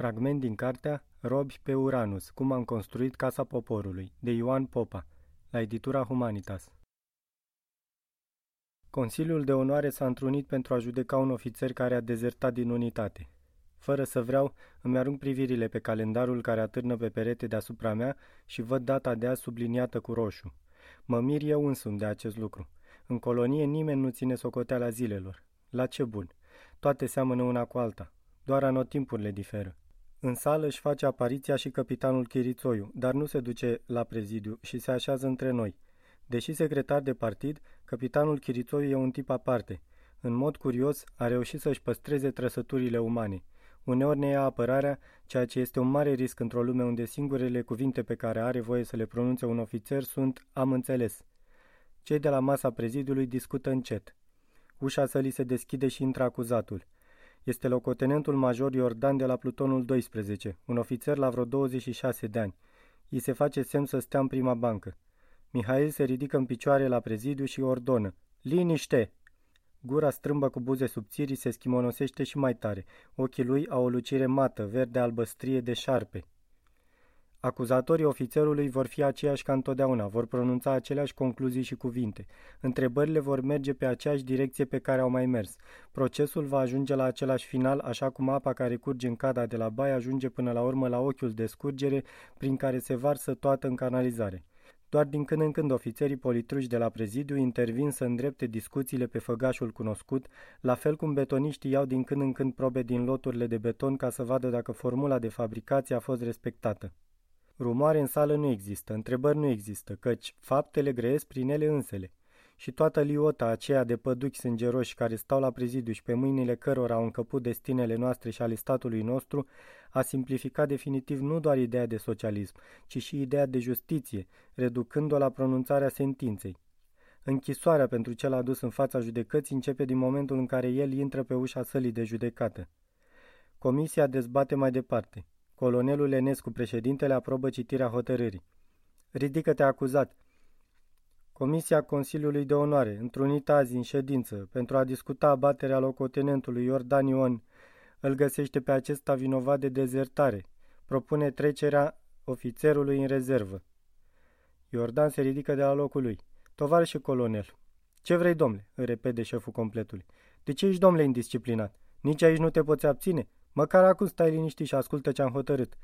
Fragment din cartea Robi pe Uranus, cum am construit Casa Poporului, de Ioan Popa, la editura Humanitas. Consiliul de onoare s-a întrunit pentru a judeca un ofițer care a dezertat din unitate. Fără să vreau, îmi arunc privirile pe calendarul care atârnă pe perete deasupra mea și văd data de azi subliniată cu roșu. Mă mir eu însumi de acest lucru. În colonie nimeni nu ține socoteala zilelor. La ce bun? Toate seamănă una cu alta. Doar anotimpurile diferă. În sală își face apariția și capitanul Chirițoiu, dar nu se duce la prezidiu și se așează între noi. Deși secretar de partid, capitanul Chirițoiu e un tip aparte. În mod curios, a reușit să-și păstreze trăsăturile umane. Uneori ne ia apărarea, ceea ce este un mare risc într-o lume unde singurele cuvinte pe care are voie să le pronunțe un ofițer sunt am înțeles. Cei de la masa prezidiului discută încet. Ușa sălii se deschide și intră acuzatul. Este locotenentul major Iordan de la plutonul 12, un ofițer la vreo 26 de ani. I se face semn să stea în prima bancă. Mihail se ridică în picioare la prezidiu și ordonă. Liniște! Gura strâmbă cu buze subțiri se schimonosește și mai tare. Ochii lui au o lucire mată, verde-albăstrie de șarpe. Acuzatorii ofițerului vor fi aceiași ca întotdeauna, vor pronunța aceleași concluzii și cuvinte. Întrebările vor merge pe aceeași direcție pe care au mai mers. Procesul va ajunge la același final, așa cum apa care curge în cada de la baie ajunge până la urmă la ochiul de scurgere prin care se varsă toată în canalizare. Doar din când în când ofițerii politruși de la prezidiu intervin să îndrepte discuțiile pe făgașul cunoscut, la fel cum betoniștii iau din când în când probe din loturile de beton ca să vadă dacă formula de fabricație a fost respectată. Rumoare în sală nu există, întrebări nu există, căci faptele grăiesc prin ele însele. Și toată liota aceea de păduchi sângeroși care stau la prezidiu și pe mâinile cărora au încăput destinele noastre și ale statului nostru, a simplificat definitiv nu doar ideea de socialism, ci și ideea de justiție, reducând-o la pronunțarea sentinței. Închisoarea pentru cel adus în fața judecății începe din momentul în care el intră pe ușa sălii de judecată. Comisia dezbate mai departe. Colonelul Enescu, președintele, aprobă citirea hotărârii. Ridică-te acuzat. Comisia Consiliului de Onoare, întrunită azi în ședință, pentru a discuta abaterea locotenentului Iordan Ion, îl găsește pe acesta vinovat de dezertare. Propune trecerea ofițerului în rezervă. Iordan se ridică de la locul lui. Tovarășe colonel. Ce vrei, domnule? îi repede șeful completului. De ce ești, domnule, indisciplinat? Nici aici nu te poți abține? Măcar acum stai liniștit și ascultă ce am hotărât.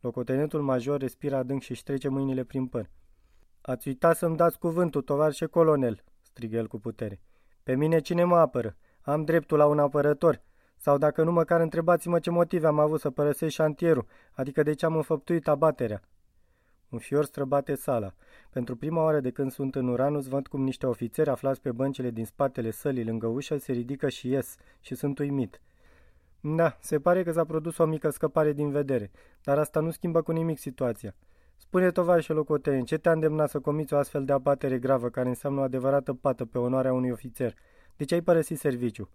Locotenentul major respiră adânc și își trece mâinile prin păr. Ați uitat să-mi dați cuvântul, tovarșe colonel, strigă el cu putere. Pe mine cine mă apără? Am dreptul la un apărător. Sau dacă nu, măcar întrebați-mă ce motive am avut să părăsesc șantierul, adică de ce am înfăptuit abaterea. Un fior străbate sala. Pentru prima oară de când sunt în Uranus, văd cum niște ofițeri aflați pe băncile din spatele sălii lângă ușă se ridică și ies și sunt uimit. Da, se pare că s-a produs o mică scăpare din vedere, dar asta nu schimbă cu nimic situația. Spune tovarășe locotenent, ce te-a îndemnat să comiți o astfel de abatere gravă care înseamnă o adevărată pată pe onoarea unui ofițer? De ce ai părăsit serviciu?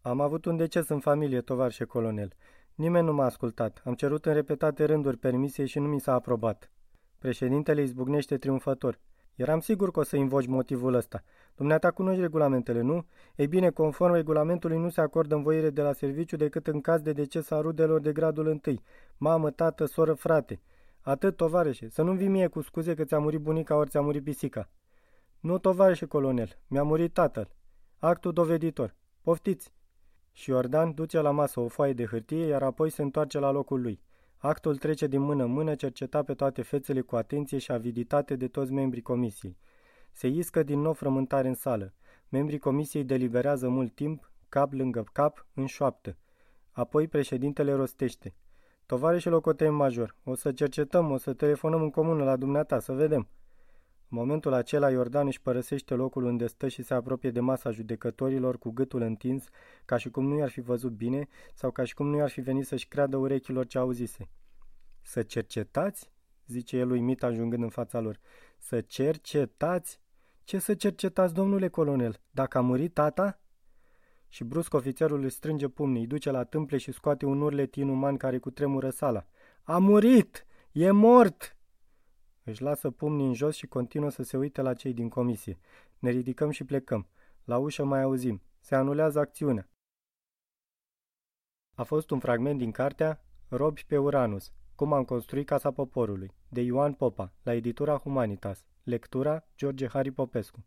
Am avut un deces în familie, tovarășe colonel. Nimeni nu m-a ascultat. Am cerut în repetate rânduri permisie și nu mi s-a aprobat. Președintele izbucnește triumfător. Eram sigur că o să invoci motivul ăsta. Dumneata cunoști regulamentele, nu? Ei bine, conform regulamentului nu se acordă învoire de la serviciu decât în caz de deces a rudelor de gradul întâi. Mamă, tată, soră, frate. Atât, tovarășe, să nu vii mie cu scuze că ți-a murit bunica ori ți-a murit pisica. Nu, tovarășe colonel, mi-a murit tatăl. Actul doveditor. Poftiți! Și Iordan duce la masă o foaie de hârtie, iar apoi se întoarce la locul lui. Actul trece din mână în mână, cerceta pe toate fețele cu atenție și aviditate de toți membrii comisiei. Se iscă din nou frământare în sală. Membrii comisiei deliberează mult timp, cap lângă cap, în șoaptă. Apoi președintele rostește. Tovarășe locotem major, o să cercetăm, o să telefonăm în comună la dumneata, să vedem. În momentul acela, Iordan își părăsește locul unde stă și se apropie de masa judecătorilor cu gâtul întins, ca și cum nu i-ar fi văzut bine sau ca și cum nu i-ar fi venit să-și creadă urechilor ce auzise. Să cercetați? zice el uimit ajungând în fața lor. Să cercetați? Ce să cercetați, domnule colonel? Dacă a murit tata? Și brusc ofițerul își strânge pumnii, îi duce la tâmple și scoate un urlet inuman care cu tremură sala. A murit! E mort! Își lasă pumnii în jos și continuă să se uite la cei din comisie. Ne ridicăm și plecăm. La ușă mai auzim. Se anulează acțiunea. A fost un fragment din cartea Robi pe Uranus. Cum am construit Casa Poporului. De Ioan Popa, la editura Humanitas. Lectura George Hari Popescu.